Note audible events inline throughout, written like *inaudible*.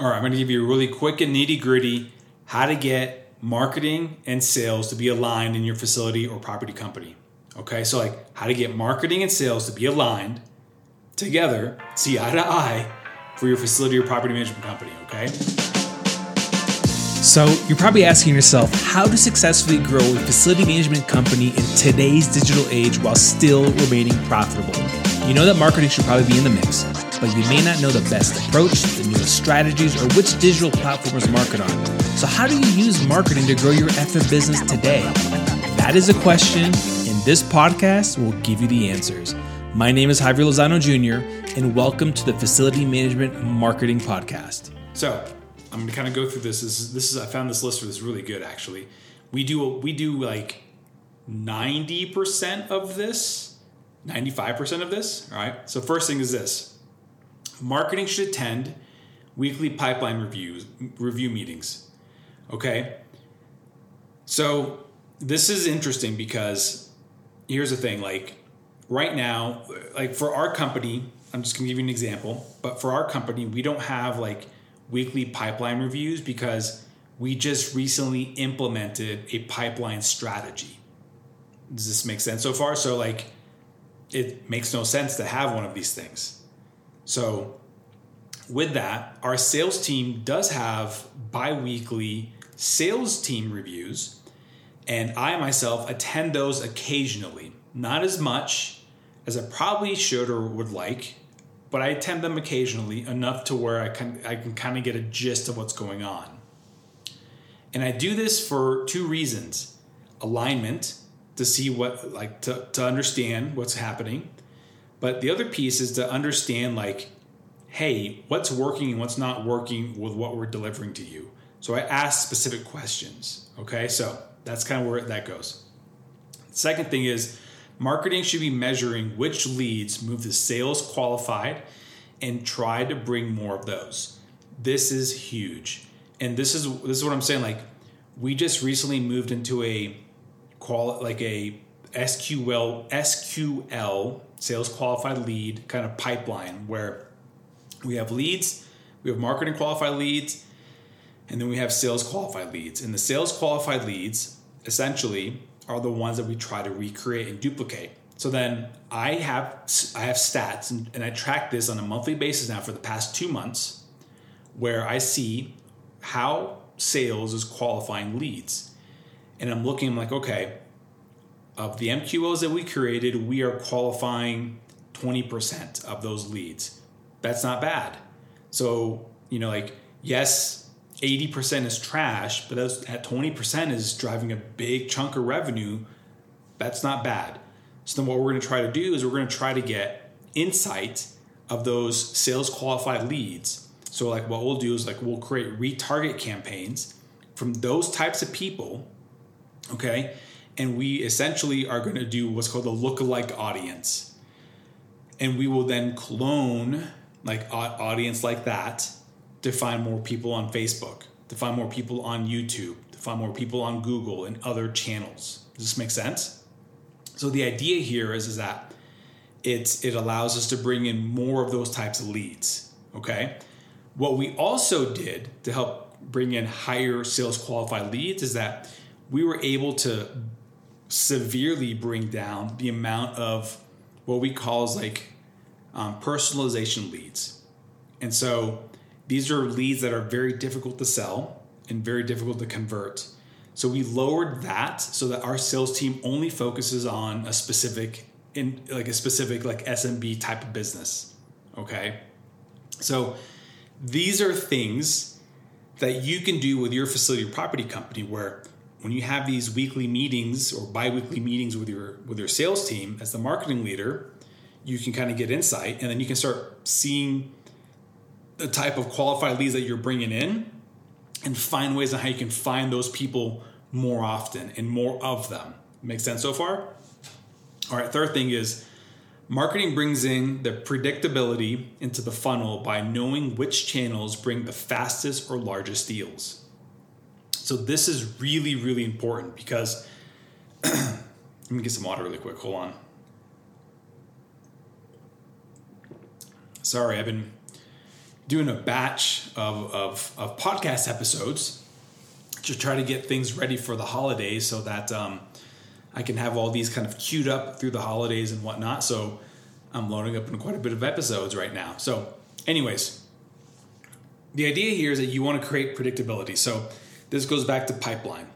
All right, I'm going to give you a really quick and nitty gritty how to get marketing and sales to be aligned in your facility or property company. Okay, so like how to get marketing and sales to be aligned together, see eye to eye for your facility or property management company. Okay. So, you're probably asking yourself how to successfully grow a facility management company in today's digital age while still remaining profitable. You know that marketing should probably be in the mix, but you may not know the best approach, the newest strategies, or which digital platforms market on. So, how do you use marketing to grow your FM business today? That is a question, and this podcast will give you the answers. My name is Javier Lozano Jr., and welcome to the Facility Management Marketing Podcast. So, I'm gonna kind of go through this. This is, this is I found this list for this really good actually. We do we do like 90% of this, 95% of this. All right. So first thing is this: marketing should attend weekly pipeline reviews review meetings. Okay. So this is interesting because here's the thing: like right now, like for our company, I'm just gonna give you an example. But for our company, we don't have like weekly pipeline reviews because we just recently implemented a pipeline strategy. Does this make sense so far? So, like, it makes no sense to have one of these things. So, with that, our sales team does have bi weekly sales team reviews, and I myself attend those occasionally. Not as much as I probably should or would like, but I attend them occasionally enough to where I can I can kind of get a gist of what's going on. And I do this for two reasons. Alignment to see what like to, to understand what's happening. But the other piece is to understand like, hey, what's working and what's not working with what we're delivering to you. So I ask specific questions. Okay, so that's kind of where that goes. Second thing is Marketing should be measuring which leads move the sales qualified and try to bring more of those. This is huge. And this is this is what I'm saying like we just recently moved into a qual like a SQL SQL sales qualified lead kind of pipeline where we have leads, we have marketing qualified leads, and then we have sales qualified leads. And the sales qualified leads essentially are the ones that we try to recreate and duplicate. So then I have I have stats and, and I track this on a monthly basis now for the past two months, where I see how sales is qualifying leads, and I'm looking I'm like okay, of the MQLs that we created, we are qualifying 20% of those leads. That's not bad. So you know like yes 80% is trash, but that 20% is driving a big chunk of revenue. That's not bad. So then what we're going to try to do is we're going to try to get insight of those sales qualified leads. So like what we'll do is like we'll create retarget campaigns from those types of people, okay? And we essentially are going to do what's called a lookalike audience. And we will then clone like audience like that to find more people on Facebook, to find more people on YouTube, to find more people on Google and other channels. Does this make sense? So the idea here is, is that it's it allows us to bring in more of those types of leads. Okay. What we also did to help bring in higher sales qualified leads is that we were able to severely bring down the amount of what we call as like um, personalization leads. And so these are leads that are very difficult to sell and very difficult to convert. So we lowered that so that our sales team only focuses on a specific in like a specific like SMB type of business. Okay? So these are things that you can do with your facility or property company where when you have these weekly meetings or bi-weekly meetings with your with your sales team as the marketing leader, you can kind of get insight and then you can start seeing the type of qualified leads that you're bringing in and find ways on how you can find those people more often and more of them. Make sense so far? All right, third thing is marketing brings in the predictability into the funnel by knowing which channels bring the fastest or largest deals. So this is really, really important because *clears throat* let me get some water really quick. Hold on. Sorry, I've been doing a batch of, of, of podcast episodes to try to get things ready for the holidays so that um, I can have all these kind of queued up through the holidays and whatnot. So I'm loading up in quite a bit of episodes right now. So, anyways, the idea here is that you want to create predictability. So this goes back to pipeline.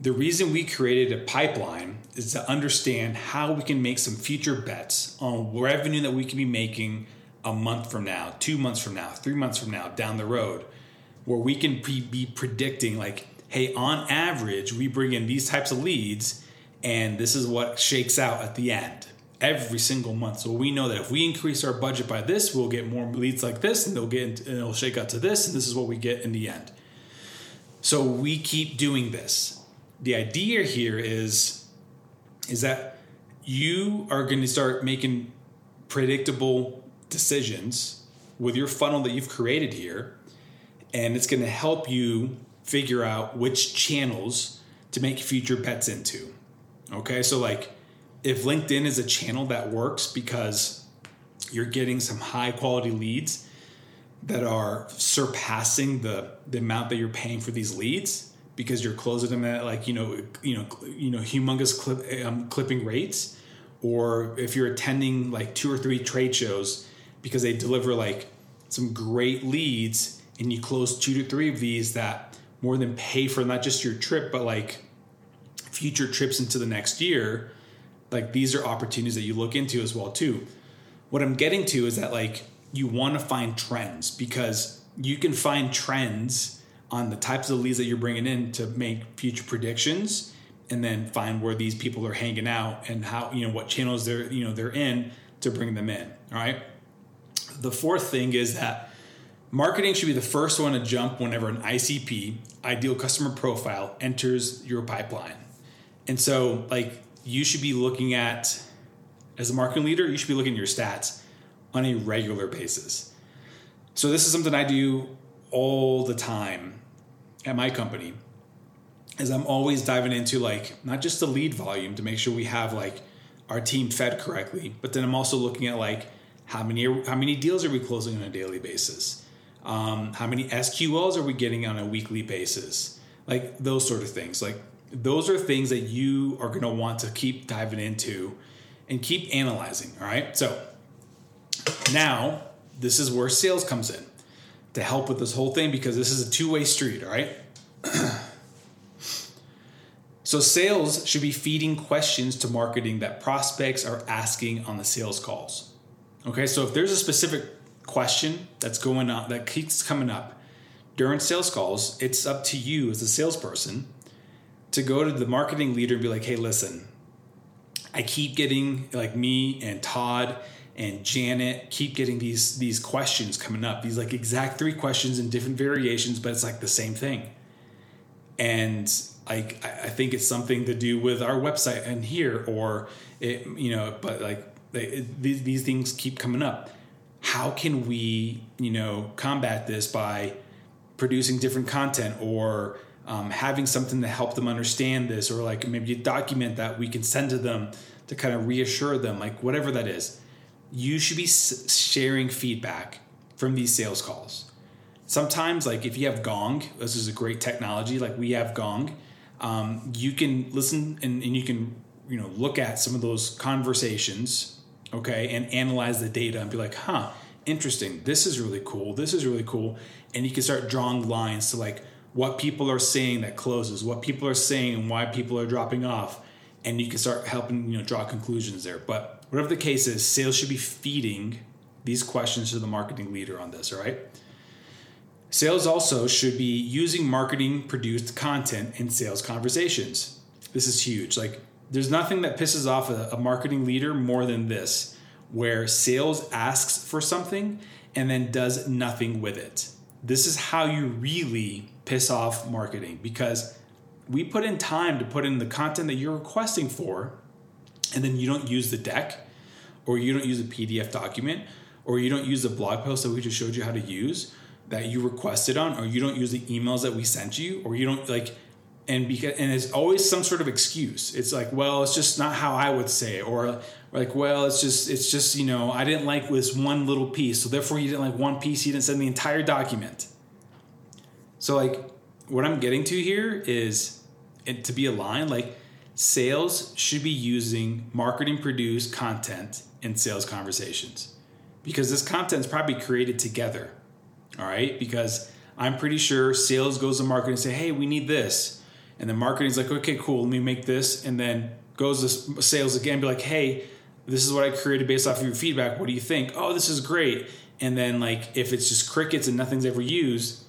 The reason we created a pipeline is to understand how we can make some future bets on revenue that we can be making a month from now, two months from now, three months from now, down the road, where we can pre- be predicting, like, hey, on average, we bring in these types of leads, and this is what shakes out at the end every single month. So we know that if we increase our budget by this, we'll get more leads like this, and they'll get and it'll shake out to this, and this is what we get in the end. So we keep doing this. The idea here is is that you are going to start making predictable decisions with your funnel that you've created here, and it's going to help you figure out which channels to make future bets into. Okay, so like if LinkedIn is a channel that works because you're getting some high quality leads that are surpassing the the amount that you're paying for these leads because you're closing them at like you know you know you know humongous clip, um, clipping rates or if you're attending like two or three trade shows because they deliver like some great leads and you close two to three of these that more than pay for not just your trip but like future trips into the next year like these are opportunities that you look into as well too. What i'm getting to is that like you want to find trends because you can find trends on the types of leads that you're bringing in to make future predictions and then find where these people are hanging out and how you know what channels they're you know they're in to bring them in all right? The fourth thing is that marketing should be the first one to jump whenever an icp ideal customer profile enters your pipeline. And so like you should be looking at as a marketing leader you should be looking at your stats on a regular basis so this is something i do all the time at my company is i'm always diving into like not just the lead volume to make sure we have like our team fed correctly but then i'm also looking at like how many how many deals are we closing on a daily basis um, how many sqls are we getting on a weekly basis like those sort of things like those are things that you are going to want to keep diving into and keep analyzing. All right. So now this is where sales comes in to help with this whole thing because this is a two way street. All right. *clears throat* so sales should be feeding questions to marketing that prospects are asking on the sales calls. Okay. So if there's a specific question that's going on that keeps coming up during sales calls, it's up to you as a salesperson to go to the marketing leader and be like, hey, listen, I keep getting like me and Todd and Janet keep getting these these questions coming up. These like exact three questions in different variations, but it's like the same thing. And like I think it's something to do with our website and here, or it, you know, but like it, these these things keep coming up. How can we, you know, combat this by producing different content or um, having something to help them understand this or like maybe a document that we can send to them to kind of reassure them like whatever that is you should be sharing feedback from these sales calls. Sometimes like if you have gong this is a great technology like we have gong um, you can listen and, and you can you know look at some of those conversations okay and analyze the data and be like huh interesting. This is really cool. This is really cool. And you can start drawing lines to like what people are saying that closes, what people are saying and why people are dropping off, and you can start helping you know draw conclusions there. But whatever the case is, sales should be feeding these questions to the marketing leader on this, all right? Sales also should be using marketing produced content in sales conversations. This is huge. Like there's nothing that pisses off a, a marketing leader more than this, where sales asks for something and then does nothing with it. This is how you really piss off marketing because we put in time to put in the content that you're requesting for, and then you don't use the deck, or you don't use a PDF document, or you don't use the blog post that we just showed you how to use that you requested on, or you don't use the emails that we sent you, or you don't like, and because and it's always some sort of excuse. It's like, well, it's just not how I would say it, or like, well, it's just it's just you know I didn't like this one little piece, so therefore you didn't like one piece, you didn't send the entire document. So like, what I'm getting to here is, to be aligned, like sales should be using marketing produced content in sales conversations because this content is probably created together. All right, because I'm pretty sure sales goes to marketing and say, hey, we need this. And then marketing's like, okay, cool, let me make this. And then goes to sales again, be like, hey, this is what I created based off of your feedback. What do you think? Oh, this is great. And then like if it's just crickets and nothing's ever used,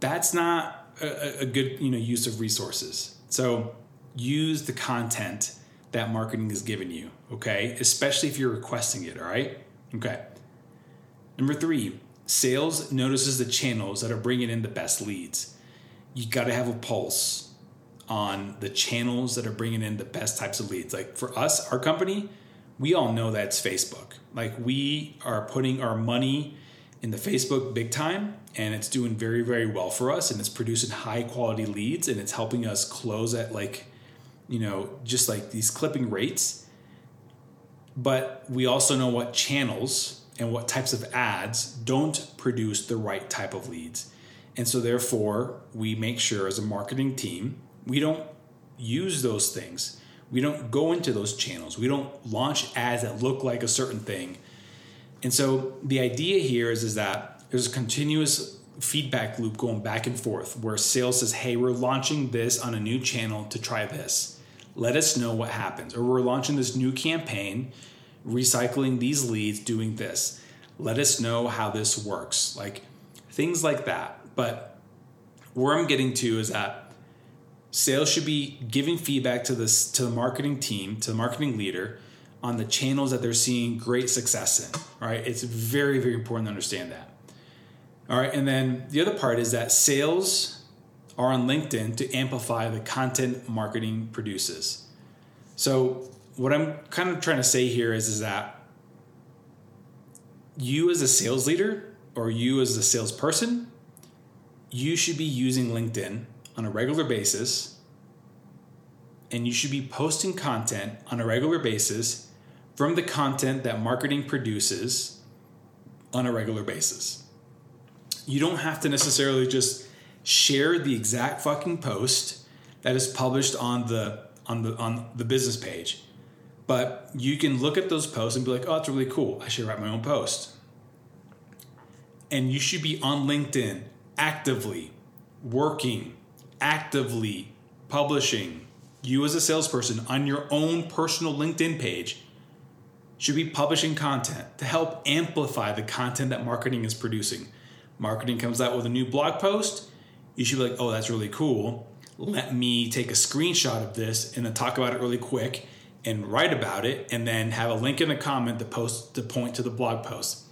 that's not a, a good you know use of resources. So use the content that marketing is giving you, okay? Especially if you're requesting it, all right? Okay. Number three, sales notices the channels that are bringing in the best leads. You got to have a pulse on the channels that are bringing in the best types of leads. Like for us, our company, we all know that it's Facebook. Like we are putting our money in the Facebook big time and it's doing very very well for us and it's producing high quality leads and it's helping us close at like you know just like these clipping rates but we also know what channels and what types of ads don't produce the right type of leads. And so, therefore, we make sure as a marketing team, we don't use those things. We don't go into those channels. We don't launch ads that look like a certain thing. And so, the idea here is, is that there's a continuous feedback loop going back and forth where sales says, Hey, we're launching this on a new channel to try this. Let us know what happens. Or we're launching this new campaign recycling these leads doing this. Let us know how this works. Like things like that. But where I'm getting to is that sales should be giving feedback to this to the marketing team, to the marketing leader on the channels that they're seeing great success in. All right. It's very, very important to understand that. All right. And then the other part is that sales are on LinkedIn to amplify the content marketing produces. So what I'm kind of trying to say here is, is that you as a sales leader or you as a salesperson, you should be using LinkedIn on a regular basis and you should be posting content on a regular basis from the content that marketing produces on a regular basis. You don't have to necessarily just share the exact fucking post that is published on the on the on the business page. But you can look at those posts and be like, oh, that's really cool. I should write my own post. And you should be on LinkedIn actively working, actively publishing. You, as a salesperson, on your own personal LinkedIn page, should be publishing content to help amplify the content that marketing is producing. Marketing comes out with a new blog post, you should be like, oh, that's really cool. Let me take a screenshot of this and then talk about it really quick and write about it and then have a link in the comment to post to point to the blog post.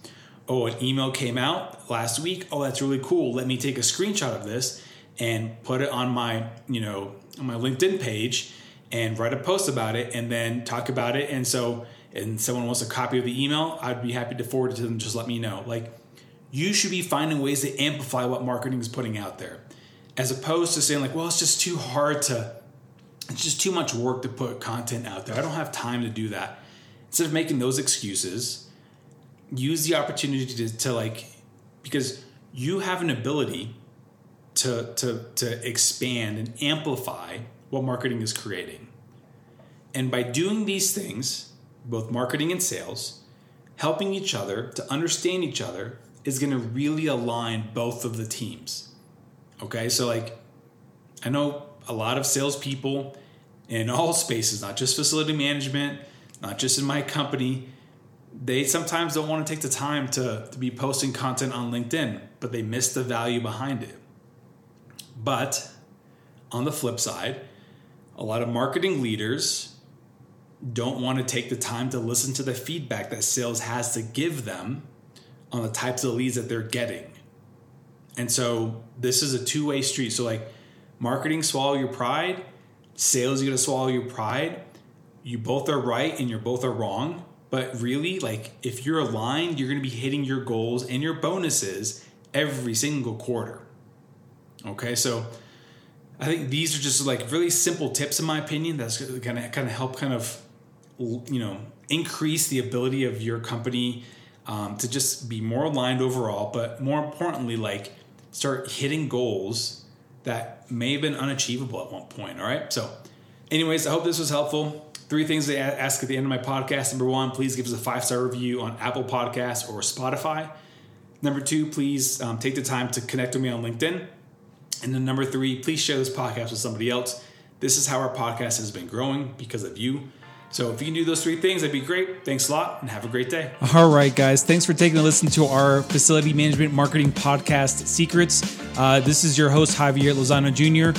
Oh, an email came out last week. Oh, that's really cool. Let me take a screenshot of this and put it on my, you know, on my LinkedIn page and write a post about it and then talk about it. And so, and someone wants a copy of the email, I'd be happy to forward it to them. Just let me know. Like, you should be finding ways to amplify what marketing is putting out there, as opposed to saying like, well, it's just too hard to it's just too much work to put content out there. I don't have time to do that. Instead of making those excuses, use the opportunity to, to like, because you have an ability to, to, to expand and amplify what marketing is creating. And by doing these things, both marketing and sales, helping each other to understand each other is going to really align both of the teams. Okay, so like, I know a lot of salespeople in all spaces, not just facility management, not just in my company. They sometimes don't want to take the time to, to be posting content on LinkedIn, but they miss the value behind it. But on the flip side, a lot of marketing leaders don't want to take the time to listen to the feedback that sales has to give them on the types of leads that they're getting. And so this is a two way street. So, like, marketing swallow your pride, sales you going to swallow your pride. You both are right and you're both are wrong. But really, like if you're aligned, you're going to be hitting your goals and your bonuses every single quarter. Okay, so I think these are just like really simple tips, in my opinion, that's going to kind of help kind of you know increase the ability of your company um, to just be more aligned overall, but more importantly, like start hitting goals that may have been unachievable at one point. All right. So, anyways, I hope this was helpful. Three things they ask at the end of my podcast. Number one, please give us a five star review on Apple Podcasts or Spotify. Number two, please um, take the time to connect with me on LinkedIn. And then number three, please share this podcast with somebody else. This is how our podcast has been growing because of you. So if you can do those three things, that'd be great. Thanks a lot and have a great day. All right, guys. Thanks for taking a listen to our facility management marketing podcast secrets. Uh, this is your host, Javier Lozano Jr.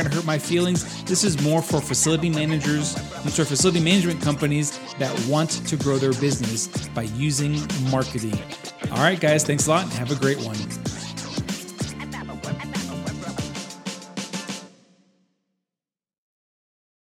going to hurt my feelings. This is more for facility managers, I'm facility management companies that want to grow their business by using marketing. All right, guys, thanks a lot and have a great one.